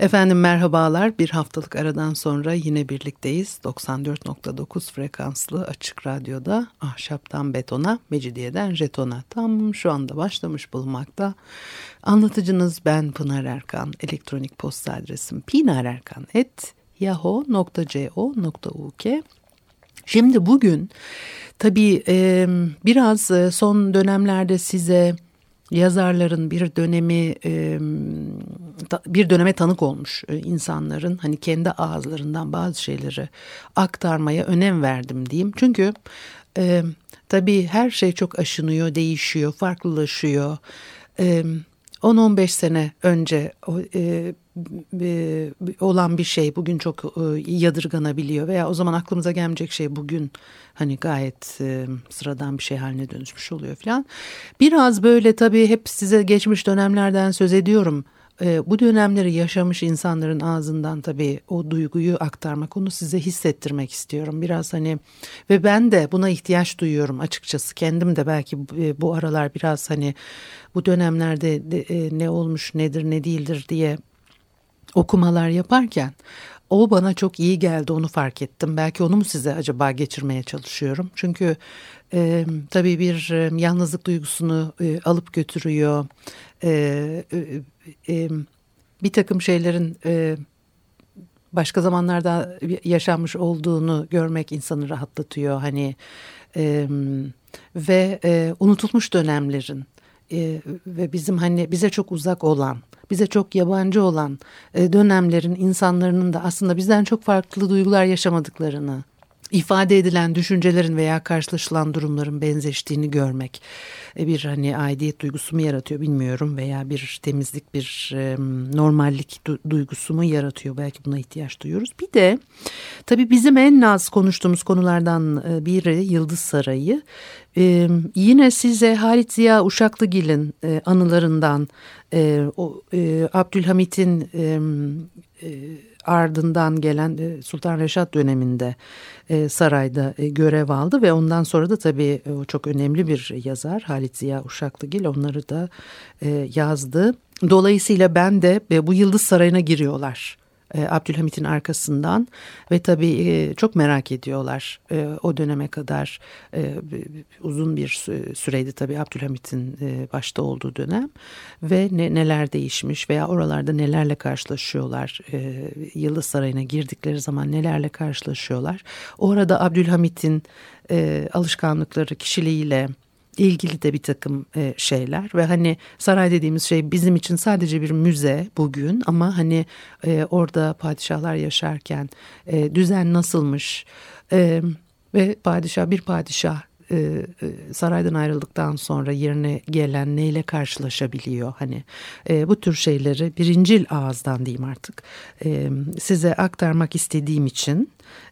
Efendim merhabalar. Bir haftalık aradan sonra yine birlikteyiz. 94.9 frekanslı açık radyoda ahşaptan betona, mecidiyeden jetona tam şu anda başlamış bulunmakta. Anlatıcınız ben Pınar Erkan. Elektronik posta adresim pinarerkan.yahoo.co.uk Şimdi bugün tabii biraz son dönemlerde size yazarların bir dönemi bir döneme tanık olmuş insanların hani kendi ağızlarından bazı şeyleri aktarmaya önem verdim diyeyim. Çünkü tabii her şey çok aşınıyor, değişiyor, farklılaşıyor. 10-15 sene önce e, e, olan bir şey bugün çok e, yadırganabiliyor veya o zaman aklımıza gelmeyecek şey bugün hani gayet e, sıradan bir şey haline dönüşmüş oluyor falan. Biraz böyle tabii hep size geçmiş dönemlerden söz ediyorum. E, bu dönemleri yaşamış insanların ağzından tabii o duyguyu aktarmak, onu size hissettirmek istiyorum. Biraz hani ve ben de buna ihtiyaç duyuyorum açıkçası. Kendim de belki e, bu aralar biraz hani bu dönemlerde de, e, ne olmuş, nedir, ne değildir diye okumalar yaparken o bana çok iyi geldi onu fark ettim. Belki onu mu size acaba geçirmeye çalışıyorum? Çünkü e, tabii bir yalnızlık duygusunu e, alıp götürüyor. E, e, e, bir takım şeylerin e, başka zamanlarda yaşanmış olduğunu görmek insanı rahatlatıyor. Hani e, ve e, unutulmuş dönemlerin e, ve bizim hani bize çok uzak olan bize çok yabancı olan e, dönemlerin insanların da aslında bizden çok farklı duygular yaşamadıklarını ifade edilen düşüncelerin veya karşılaşılan durumların benzeştiğini görmek e, bir hani aidiyet duygusu mu yaratıyor bilmiyorum veya bir temizlik bir normallik duygusu mu yaratıyor belki buna ihtiyaç duyuyoruz. Bir de tabii bizim en az konuştuğumuz konulardan e, biri Yıldız Sarayı. yine size Halit Ziya Uşaklıgil'in e, anılarından o Abdülhamit'in ardından gelen e, Sultan Reşat döneminde e, sarayda e, görev aldı ve ondan sonra da tabii o çok önemli bir yazar Halit Ziya Uşaklıgil onları da yazdı. Dolayısıyla ben de bu Yıldız Sarayı'na giriyorlar e, Abdülhamit'in arkasından ve tabii e, çok merak ediyorlar e, o döneme kadar uzun bir süreydi tabii Abdülhamit'in başta olduğu dönem ve ne, neler değişmiş veya oralarda nelerle karşılaşıyorlar e, Yıldız Sarayı'na girdikleri zaman nelerle karşılaşıyorlar. Orada Abdülhamit'in alışkanlıkları kişiliğiyle ilgili de bir takım e, şeyler. Ve hani saray dediğimiz şey bizim için sadece bir müze bugün. Ama hani e, orada padişahlar yaşarken e, düzen nasılmış ve padişah bir padişah e, e, saraydan ayrıldıktan sonra yerine gelen neyle karşılaşabiliyor hani e, bu tür şeyleri birincil ağızdan diyeyim artık e, size aktarmak istediğim için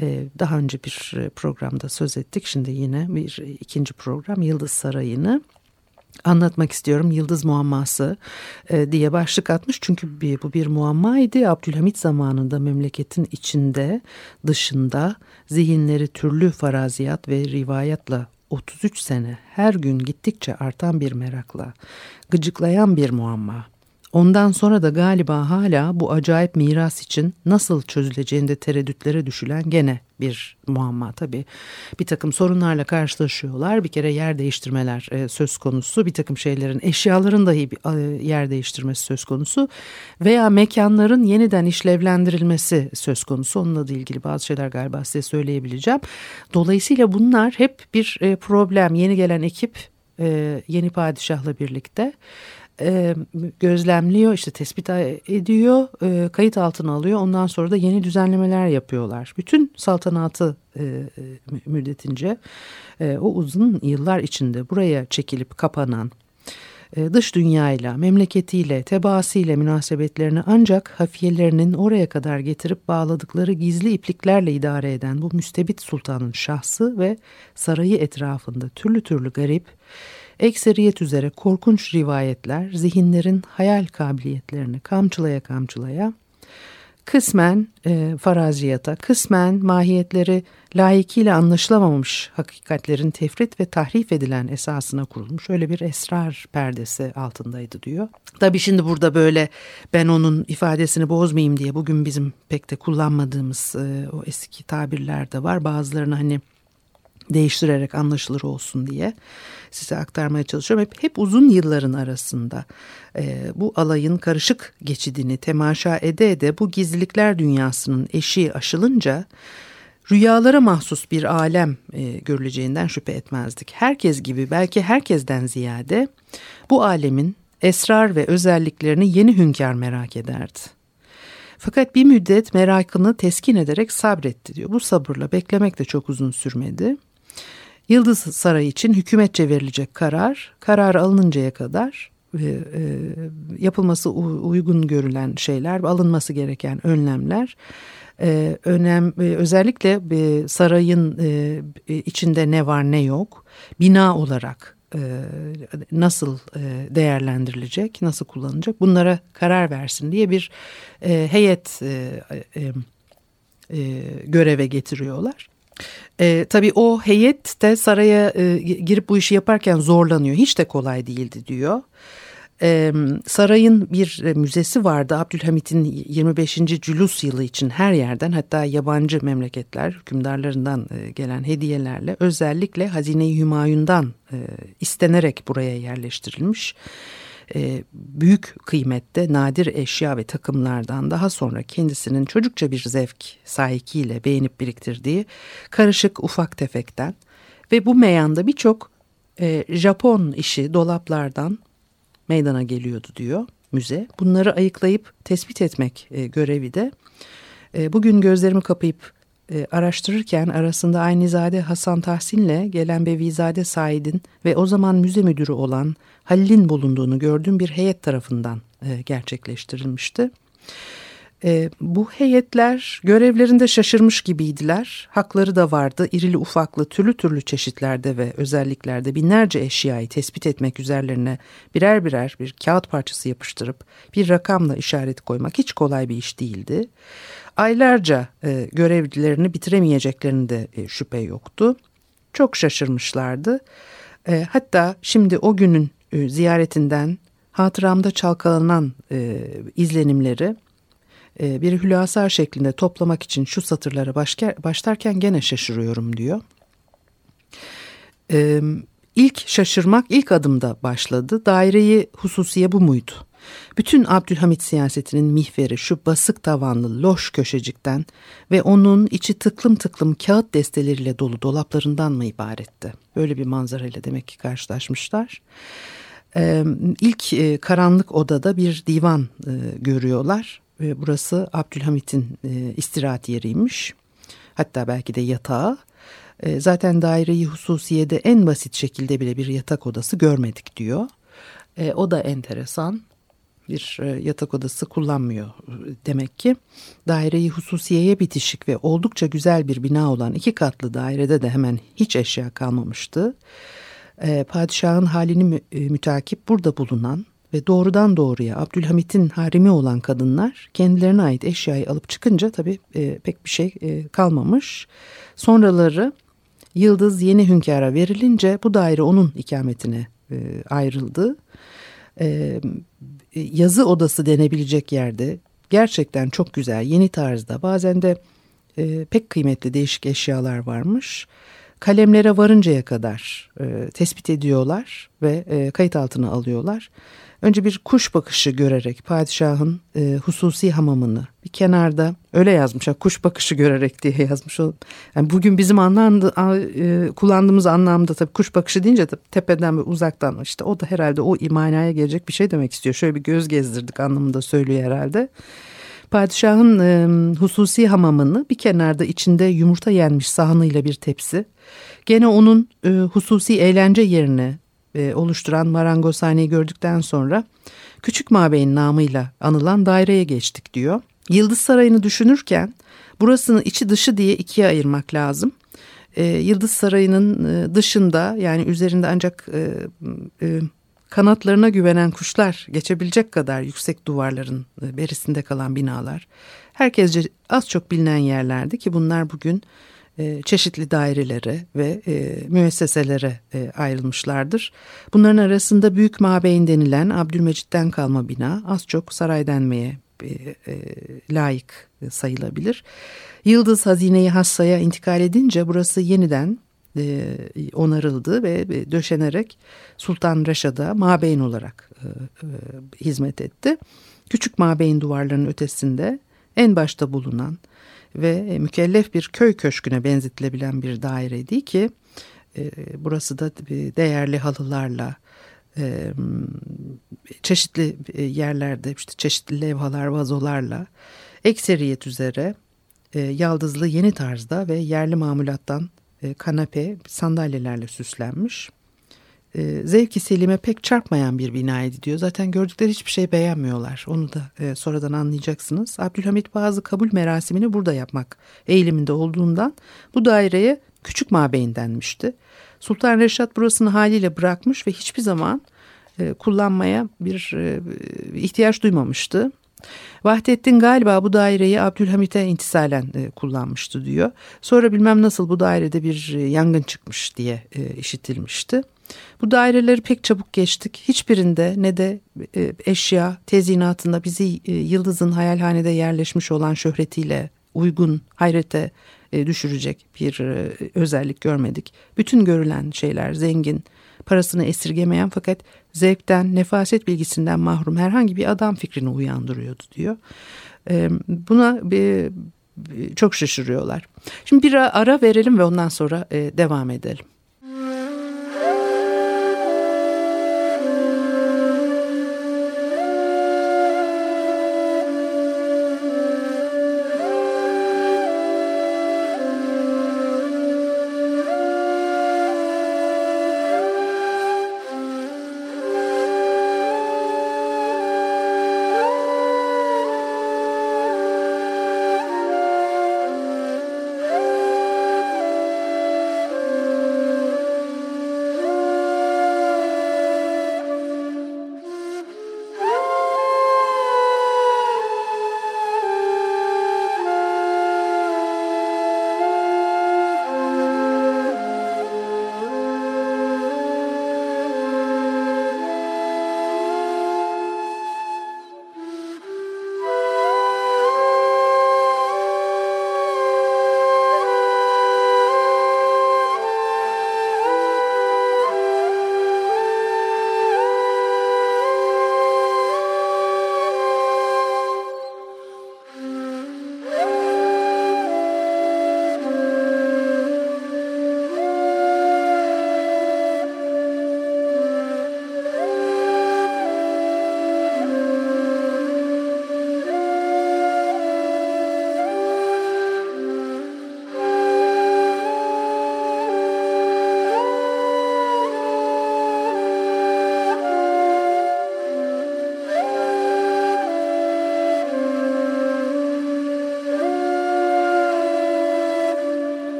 e, daha önce bir programda söz ettik şimdi yine bir ikinci program Yıldız Sarayı'nı anlatmak istiyorum. Yıldız muamması e, diye başlık atmış. Çünkü bir, bu bir muammaydı. Abdülhamit zamanında memleketin içinde, dışında zihinleri türlü faraziyat ve rivayatla 33 sene her gün gittikçe artan bir merakla, gıcıklayan bir muamma. Ondan sonra da galiba hala bu acayip miras için nasıl çözüleceğinde tereddütlere düşülen gene bir muamma tabii. Bir takım sorunlarla karşılaşıyorlar. Bir kere yer değiştirmeler e, söz konusu. Bir takım şeylerin, eşyaların dahi bir, e, yer değiştirmesi söz konusu. Veya mekanların yeniden işlevlendirilmesi söz konusu. Onunla da ilgili bazı şeyler galiba size söyleyebileceğim. Dolayısıyla bunlar hep bir e, problem. Yeni gelen ekip yeni padişahla birlikte e, gözlemliyor işte tespit ediyor e, kayıt altına alıyor ondan sonra da yeni düzenlemeler yapıyorlar. Bütün saltanatı e, e, müddetince e, o uzun yıllar içinde buraya çekilip kapanan e, dış dünyayla, memleketiyle, tebaasıyla münasebetlerini ancak hafiyelerinin oraya kadar getirip bağladıkları gizli ipliklerle idare eden bu müstebit sultanın şahsı ve sarayı etrafında türlü türlü garip, ekseriyet üzere korkunç rivayetler zihinlerin hayal kabiliyetlerini kamçılaya kamçılaya kısmen e, faraziyata, kısmen mahiyetleri layıkıyla anlaşılamamış hakikatlerin tefrit ve tahrif edilen esasına kurulmuş öyle bir esrar perdesi altındaydı diyor. Tabii şimdi burada böyle ben onun ifadesini bozmayayım diye bugün bizim pek de kullanmadığımız e, o eski tabirler de var. Bazılarını hani değiştirerek anlaşılır olsun diye size aktarmaya çalışıyorum. Hep, hep uzun yılların arasında e, bu alayın karışık geçidini temaşa ede ede bu gizlilikler dünyasının eşiği aşılınca rüyalara mahsus bir alem e, görüleceğinden şüphe etmezdik. Herkes gibi belki herkesten ziyade bu alemin esrar ve özelliklerini yeni hünkâr merak ederdi. Fakat bir müddet merakını teskin ederek sabretti diyor. Bu sabırla beklemek de çok uzun sürmedi. Yıldız Sarayı için hükümetçe verilecek karar, karar alınıncaya kadar e, e, yapılması uygun görülen şeyler, alınması gereken önlemler, e, önem özellikle sarayın içinde ne var ne yok, bina olarak nasıl değerlendirilecek, nasıl kullanılacak bunlara karar versin diye bir heyet göreve getiriyorlar. E, tabii o heyet de saraya e, girip bu işi yaparken zorlanıyor. Hiç de kolay değildi diyor. E, sarayın bir müzesi vardı Abdülhamit'in 25. Cülus yılı için her yerden hatta yabancı memleketler hükümdarlarından e, gelen hediyelerle özellikle Hazine-i Hümayun'dan e, istenerek buraya yerleştirilmiş e, büyük kıymette nadir eşya ve takımlardan daha sonra kendisinin çocukça bir zevk sahikiyle beğenip biriktirdiği karışık ufak tefekten ve bu meyanda birçok e, Japon işi dolaplardan meydana geliyordu diyor müze. Bunları ayıklayıp tespit etmek e, görevi de e, bugün gözlerimi kapayıp e, araştırırken arasında Aynizade Hasan Tahsin'le gelen Bevizade Said'in ve o zaman müze müdürü olan Halil'in bulunduğunu gördüğüm bir heyet tarafından e, gerçekleştirilmişti. E, bu heyetler görevlerinde şaşırmış gibiydiler. Hakları da vardı. İrili ufaklı türlü türlü çeşitlerde ve özelliklerde binlerce eşyayı tespit etmek üzerlerine birer birer bir kağıt parçası yapıştırıp bir rakamla işaret koymak hiç kolay bir iş değildi. Aylarca e, görevlilerini bitiremeyeceklerinde e, şüphe yoktu. Çok şaşırmışlardı. E, hatta şimdi o günün e, ziyaretinden hatıramda çalkalanan e, izlenimleri e, bir hülasa şeklinde toplamak için şu satırlara başlarken gene şaşırıyorum diyor. E, ilk şaşırmak ilk adımda başladı. Daireyi hususiye bu muydu? Bütün Abdülhamit siyasetinin mihveri şu basık tavanlı loş köşecikten ve onun içi tıklım tıklım kağıt desteleriyle dolu dolaplarından mı ibaretti? Böyle bir manzarayla demek ki karşılaşmışlar. Ee, ilk e, karanlık odada bir divan e, görüyorlar. E, burası Abdülhamit'in e, istirahat yeriymiş. Hatta belki de yatağı. E, zaten daireyi hususiyede en basit şekilde bile bir yatak odası görmedik diyor. E, o da enteresan bir e, yatak odası kullanmıyor demek ki. Daireyi hususiyeye bitişik ve oldukça güzel bir bina olan iki katlı dairede de hemen hiç eşya kalmamıştı. E, padişahın halini e, mütakip burada bulunan ve doğrudan doğruya Abdülhamit'in harimi olan kadınlar kendilerine ait eşyayı alıp çıkınca tabii e, pek bir şey e, kalmamış. Sonraları Yıldız yeni hünkâra verilince bu daire onun ikametine e, ayrıldı. E, yazı odası denebilecek yerde gerçekten çok güzel yeni tarzda bazen de e, pek kıymetli değişik eşyalar varmış. Kalemlere varıncaya kadar e, tespit ediyorlar ve e, kayıt altına alıyorlar. Önce bir kuş bakışı görerek padişahın e, hususi hamamını bir kenarda öyle yazmış. Kuş bakışı görerek diye yazmış. Yani bugün bizim anlandı, e, kullandığımız anlamda tabii kuş bakışı deyince de tepeden ve uzaktan işte o da herhalde o imanaya gelecek bir şey demek istiyor. Şöyle bir göz gezdirdik anlamında söylüyor herhalde. Padişahın e, hususi hamamını bir kenarda içinde yumurta yenmiş sahanıyla bir tepsi. Gene onun e, hususi eğlence yerine e, oluşturan marangozhaneyi gördükten sonra Küçük Mabeyin namıyla anılan daireye geçtik diyor. Yıldız Sarayı'nı düşünürken burasını içi dışı diye ikiye ayırmak lazım. E, Yıldız Sarayı'nın e, dışında yani üzerinde ancak kanatlarına güvenen kuşlar geçebilecek kadar yüksek duvarların berisinde kalan binalar herkesce az çok bilinen yerlerdi ki bunlar bugün çeşitli dairelere ve e, müesseselere e, ayrılmışlardır. Bunların arasında Büyük Mabeyn denilen Abdülmecit'ten kalma bina az çok saray denmeye e, e, layık sayılabilir. Yıldız Hazine-i Hassa'ya intikal edince burası yeniden e, onarıldı ve e, döşenerek Sultan Reşad'a mabeyn olarak e, e, hizmet etti. Küçük mabeyn duvarlarının ötesinde en başta bulunan ve e, mükellef bir köy köşküne benzetilebilen bir daireydi ki e, burası da değerli halılarla e, çeşitli yerlerde işte çeşitli levhalar vazolarla ekseriyet üzere yaldızlı yeni tarzda ve yerli mamulattan kanepe sandalyelerle süslenmiş e, zevki Selim'e pek çarpmayan bir binaydı diyor. Zaten gördükleri hiçbir şey beğenmiyorlar. Onu da e, sonradan anlayacaksınız. Abdülhamit bazı kabul merasimini burada yapmak eğiliminde olduğundan bu daireye küçük mabeyin denmişti. Sultan Reşat burasını haliyle bırakmış ve hiçbir zaman e, kullanmaya bir e, ihtiyaç duymamıştı. Vahdettin galiba bu daireyi Abdülhamit'e intisalen kullanmıştı diyor. Sonra bilmem nasıl bu dairede bir yangın çıkmış diye işitilmişti. Bu daireleri pek çabuk geçtik. Hiçbirinde ne de e, eşya tezinatında bizi e, Yıldız'ın hayalhanede yerleşmiş olan şöhretiyle uygun hayrete e, düşürecek bir özellik görmedik. Bütün görülen şeyler zengin, parasını esirgemeyen fakat zevkten, nefaset bilgisinden mahrum herhangi bir adam fikrini uyandırıyordu diyor. Buna çok şaşırıyorlar. Şimdi bir ara verelim ve ondan sonra devam edelim.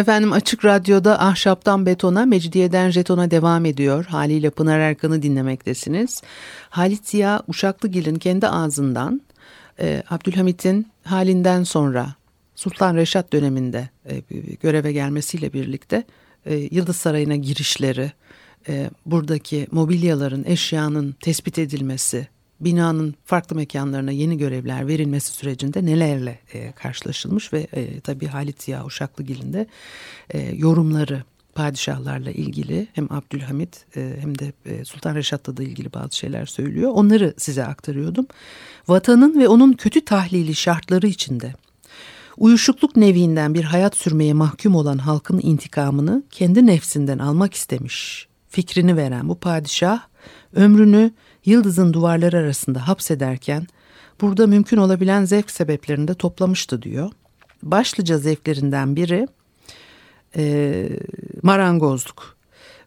Efendim Açık Radyo'da Ahşaptan Betona, Mecidiyeden Jeton'a devam ediyor. Haliyle Pınar Erkan'ı dinlemektesiniz. Halit Ziya Uşaklıgil'in kendi ağzından e, Abdülhamit'in halinden sonra Sultan Reşat döneminde e, göreve gelmesiyle birlikte e, Yıldız Sarayı'na girişleri, e, buradaki mobilyaların, eşyanın tespit edilmesi, binanın farklı mekanlarına yeni görevler verilmesi sürecinde nelerle e, karşılaşılmış ve e, tabii Halit Ziya Uşaklıgil'in de e, yorumları padişahlarla ilgili hem Abdülhamit e, hem de e, Sultan Reşat'la da ilgili bazı şeyler söylüyor. Onları size aktarıyordum. Vatanın ve onun kötü tahlili şartları içinde uyuşukluk neviinden bir hayat sürmeye mahkum olan halkın intikamını kendi nefsinden almak istemiş. Fikrini veren bu padişah ömrünü yıldızın duvarları arasında hapsederken burada mümkün olabilen zevk sebeplerini de toplamıştı diyor. Başlıca zevklerinden biri e, marangozluk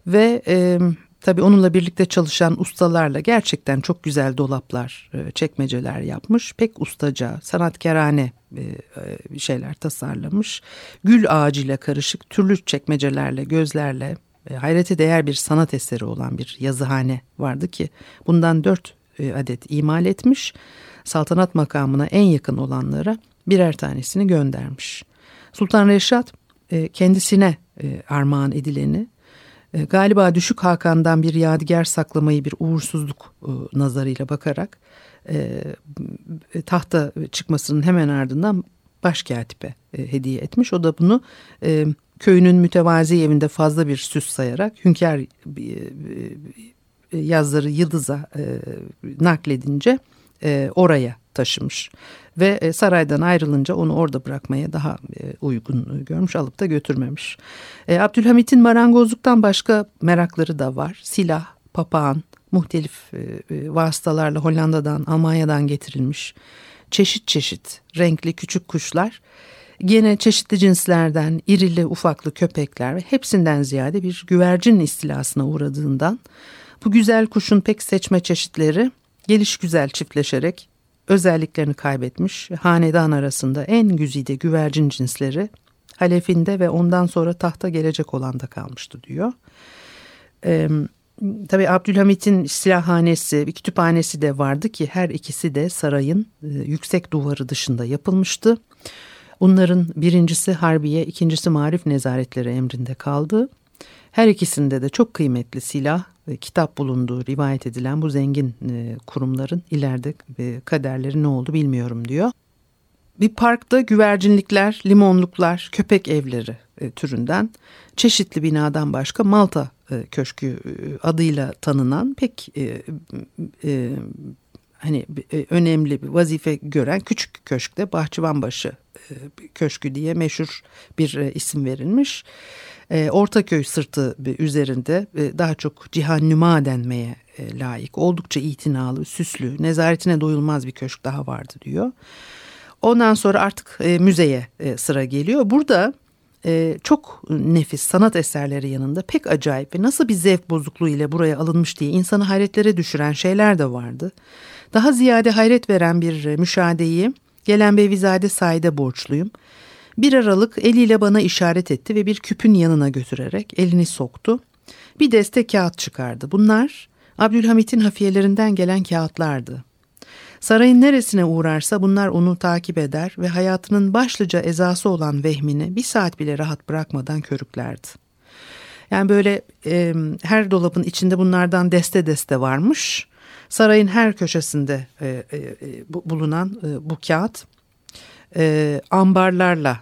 ve e, tabii onunla birlikte çalışan ustalarla gerçekten çok güzel dolaplar, e, çekmeceler yapmış. Pek ustaca, sanatkarane e, e, şeyler tasarlamış. Gül ağacıyla karışık türlü çekmecelerle, gözlerle e, hayrete değer bir sanat eseri olan bir yazıhane vardı ki bundan dört e, adet imal etmiş. Saltanat makamına en yakın olanlara birer tanesini göndermiş. Sultan Reşat e, kendisine armağan edileni galiba Düşük Hakan'dan bir yadigar saklamayı bir uğursuzluk nazarıyla bakarak tahta çıkmasının hemen ardından başkatibe hediye etmiş. O da bunu köyünün mütevazi evinde fazla bir süs sayarak hünkâr e, e, yazları Yıldız'a e, nakledince oraya taşımış. Ve saraydan ayrılınca onu orada bırakmaya daha uygun görmüş alıp da götürmemiş. Abdülhamit'in marangozluktan başka merakları da var. Silah, papağan, muhtelif vasıtalarla Hollanda'dan, Almanya'dan getirilmiş çeşit çeşit renkli küçük kuşlar Gene çeşitli cinslerden irili ufaklı köpekler ve hepsinden ziyade bir güvercin istilasına uğradığından bu güzel kuşun pek seçme çeşitleri geliş güzel çiftleşerek özelliklerini kaybetmiş. Hanedan arasında en güzide güvercin cinsleri halefinde ve ondan sonra tahta gelecek olan da kalmıştı diyor. Ee, tabii Abdülhamit'in silahhanesi, bir kütüphanesi de vardı ki her ikisi de sarayın e, yüksek duvarı dışında yapılmıştı. Bunların birincisi Harbiye, ikincisi Marif Nezaretleri emrinde kaldı. Her ikisinde de çok kıymetli silah ve kitap bulunduğu rivayet edilen bu zengin e, kurumların ileride e, kaderleri ne oldu bilmiyorum diyor. Bir parkta güvercinlikler, limonluklar, köpek evleri e, türünden çeşitli binadan başka Malta Köşkü adıyla tanınan pek hani önemli bir vazife gören küçük köşkte Bahçıvanbaşı Köşkü diye meşhur bir e, isim verilmiş. E, Ortaköy sırtı üzerinde daha çok cihannüma denmeye layık. Oldukça itinalı, süslü, nezaretine doyulmaz bir köşk daha vardı diyor. Ondan sonra artık müzeye sıra geliyor. Burada çok nefis sanat eserleri yanında pek acayip ve nasıl bir zevk bozukluğu ile buraya alınmış diye insanı hayretlere düşüren şeyler de vardı. Daha ziyade hayret veren bir müşahedeyi Gelen Beyvizade Said'e borçluyum. Bir aralık eliyle bana işaret etti ve bir küpün yanına götürerek elini soktu. Bir deste kağıt çıkardı. Bunlar Abdülhamit'in hafiyelerinden gelen kağıtlardı. Sarayın neresine uğrarsa bunlar onu takip eder ve hayatının başlıca ezası olan vehmini bir saat bile rahat bırakmadan körüklerdi. Yani böyle e, her dolabın içinde bunlardan deste deste varmış. Sarayın her köşesinde e, e, e bulunan e, bu kağıt e, ambarlarla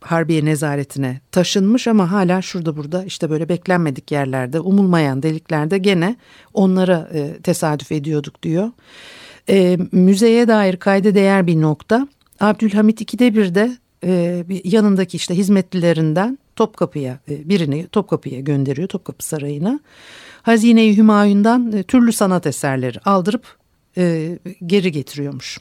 Harbiye nezaretine taşınmış ama hala şurada burada işte böyle beklenmedik yerlerde umulmayan deliklerde gene onlara e, tesadüf ediyorduk diyor. E, müzeye dair kayda değer bir nokta Abdülhamit ikide bir de e, yanındaki işte hizmetlilerinden Topkapı'ya e, birini Topkapı'ya gönderiyor Topkapı Sarayı'na. Hazine-i Hümayun'dan e, türlü sanat eserleri aldırıp e, geri getiriyormuş.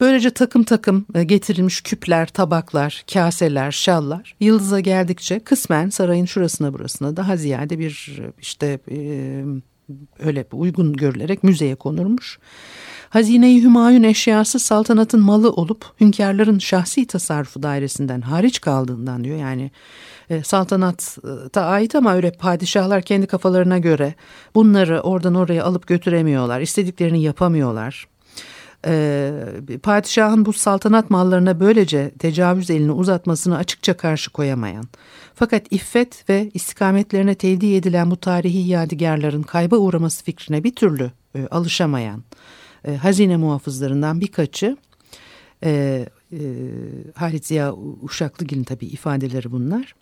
Böylece takım takım e, getirilmiş küpler, tabaklar, kaseler, şallar Yıldız'a geldikçe kısmen sarayın şurasına burasına daha ziyade bir işte e, öyle uygun görülerek müzeye konurmuş. Hazine-i Hümayun eşyası saltanatın malı olup hünkârların şahsi tasarrufu dairesinden hariç kaldığından diyor. Yani e, saltanata ait ama öyle padişahlar kendi kafalarına göre bunları oradan oraya alıp götüremiyorlar. istediklerini yapamıyorlar. E, padişahın bu saltanat mallarına böylece tecavüz elini uzatmasını açıkça karşı koyamayan fakat iffet ve istikametlerine tevdi edilen bu tarihi yadigarların kayba uğraması fikrine bir türlü e, alışamayan e, hazine muhafızlarından birkaçı e, e, Halit Ziya Uşaklıgil'in tabii ifadeleri bunlar.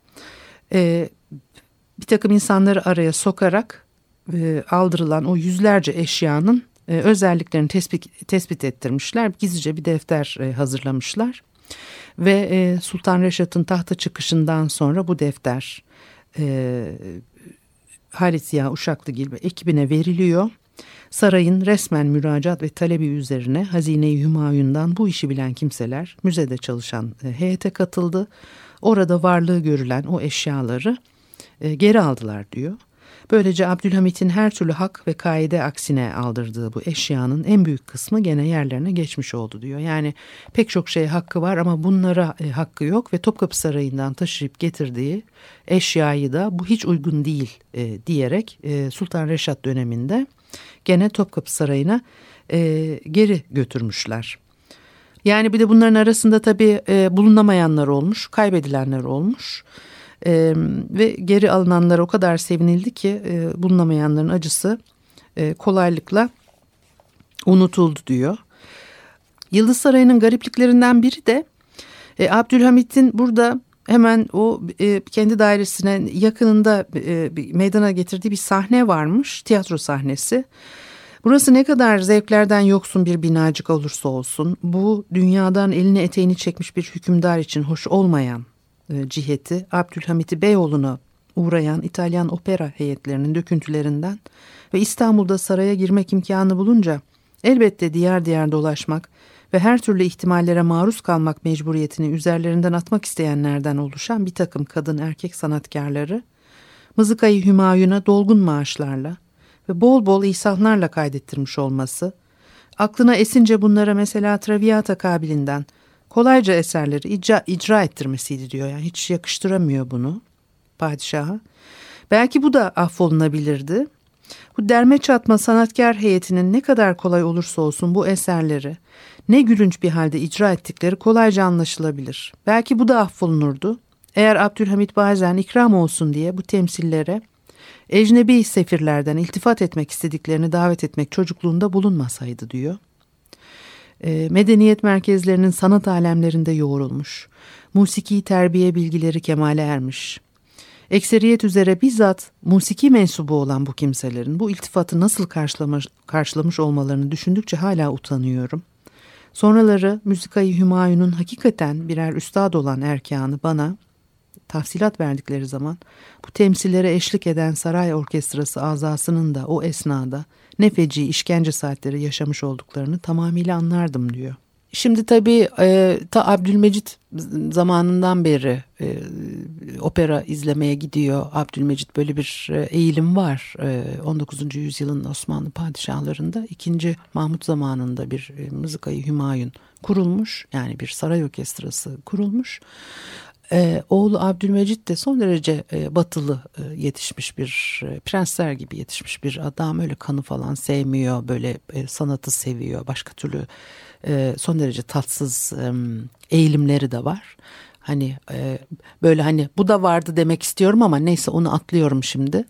E, bir takım insanları araya sokarak e, aldırılan o yüzlerce eşyanın e, özelliklerini tespit, tespit ettirmişler. Gizlice bir defter e, hazırlamışlar. Ve e, Sultan Reşat'ın tahta çıkışından sonra bu defter e, Halit Ziya Uşaklıgil ve ekibine veriliyor. Sarayın resmen müracaat ve talebi üzerine Hazine-i Hümayun'dan bu işi bilen kimseler müzede çalışan e, heyete katıldı. Orada varlığı görülen o eşyaları e, geri aldılar diyor. Böylece Abdülhamit'in her türlü hak ve kaide aksine aldırdığı bu eşyanın en büyük kısmı gene yerlerine geçmiş oldu diyor. Yani pek çok şey hakkı var ama bunlara e, hakkı yok ve Topkapı Sarayı'ndan taşıyıp getirdiği eşyayı da bu hiç uygun değil e, diyerek e, Sultan Reşat döneminde gene Topkapı Sarayı'na e, geri götürmüşler. Yani bir de bunların arasında tabii e, bulunamayanlar olmuş, kaybedilenler olmuş. E, ve geri alınanlar o kadar sevinildi ki e, bulunamayanların acısı e, kolaylıkla unutuldu diyor. Yıldız Sarayı'nın garipliklerinden biri de e, Abdülhamit'in burada hemen o e, kendi dairesine yakınında e, meydana getirdiği bir sahne varmış. Tiyatro sahnesi. Burası ne kadar zevklerden yoksun bir binacık olursa olsun bu dünyadan elini eteğini çekmiş bir hükümdar için hoş olmayan ciheti Abdülhamit'i Beyoğlu'na uğrayan İtalyan opera heyetlerinin döküntülerinden ve İstanbul'da saraya girmek imkanı bulunca elbette diğer diğer dolaşmak ve her türlü ihtimallere maruz kalmak mecburiyetini üzerlerinden atmak isteyenlerden oluşan bir takım kadın erkek sanatkarları Mızıkayı Hümayun'a dolgun maaşlarla ve bol bol ihsanlarla kaydettirmiş olması, aklına esince bunlara mesela Traviata kabilinden kolayca eserleri icra, icra ettirmesiydi diyor. Yani hiç yakıştıramıyor bunu padişaha. Belki bu da affolunabilirdi. Bu derme çatma sanatkar heyetinin ne kadar kolay olursa olsun bu eserleri ne gülünç bir halde icra ettikleri kolayca anlaşılabilir. Belki bu da affolunurdu. Eğer Abdülhamit bazen ikram olsun diye bu temsillere ecnebi sefirlerden iltifat etmek istediklerini davet etmek çocukluğunda bulunmasaydı diyor. E, medeniyet merkezlerinin sanat alemlerinde yoğrulmuş, musiki terbiye bilgileri kemale ermiş. Ekseriyet üzere bizzat musiki mensubu olan bu kimselerin bu iltifatı nasıl karşılamış, karşılamış olmalarını düşündükçe hala utanıyorum. Sonraları Müzikayı Hümayun'un hakikaten birer üstad olan erkanı bana tahsilat verdikleri zaman bu temsillere eşlik eden saray orkestrası azasının da o esnada ne feci işkence saatleri yaşamış olduklarını tamamıyla anlardım diyor. Şimdi tabii e, ta Abdülmecit zamanından beri e, opera izlemeye gidiyor. Abdülmecit böyle bir e, eğilim var. E, 19. yüzyılın Osmanlı padişahlarında ikinci Mahmut zamanında bir e, Mızıkayı Hümayun kurulmuş. Yani bir saray orkestrası kurulmuş. Ee, oğlu Abdülmecit de son derece e, batılı e, yetişmiş bir e, prensler gibi yetişmiş bir adam. Öyle kanı falan sevmiyor, böyle e, sanatı seviyor. Başka türlü e, son derece tatsız e, eğilimleri de var. Hani e, böyle hani bu da vardı demek istiyorum ama neyse onu atlıyorum şimdi.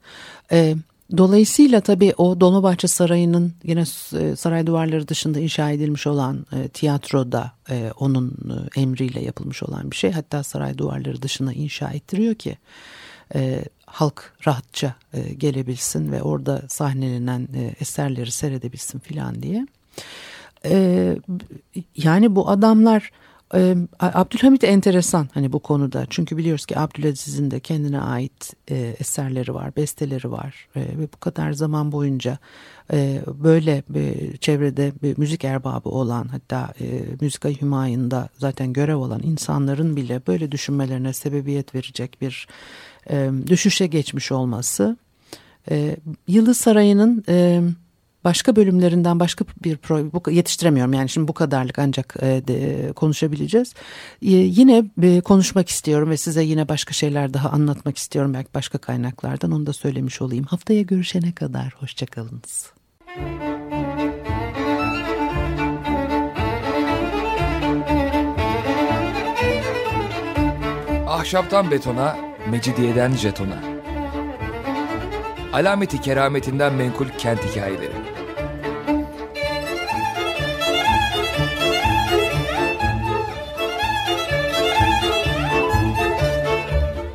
E, Dolayısıyla tabii o Dolmabahçe Sarayı'nın yine e, saray duvarları dışında inşa edilmiş olan e, tiyatroda e, onun e, emriyle yapılmış olan bir şey. Hatta saray duvarları dışına inşa ettiriyor ki e, halk rahatça e, gelebilsin ve orada sahnelenen e, eserleri seyredebilsin filan diye. E, yani bu adamlar ee, Abdülhamit enteresan hani bu konuda. Çünkü biliyoruz ki Abdülaziz'in de kendine ait e, eserleri var, besteleri var e, ve bu kadar zaman boyunca e, böyle çevrede bir müzik erbabı olan hatta e, müzika hümayında zaten görev olan insanların bile böyle düşünmelerine sebebiyet verecek bir e, düşüşe geçmiş olması E, Yıldız Sarayı'nın e, başka bölümlerinden başka bir bu, yetiştiremiyorum yani şimdi bu kadarlık ancak e, de, konuşabileceğiz. E, yine e, konuşmak istiyorum ve size yine başka şeyler daha anlatmak istiyorum belki başka kaynaklardan onu da söylemiş olayım. Haftaya görüşene kadar hoşçakalınız. Ahşaptan betona, mecidiyeden jetona. Alameti kerametinden menkul kent hikayeleri.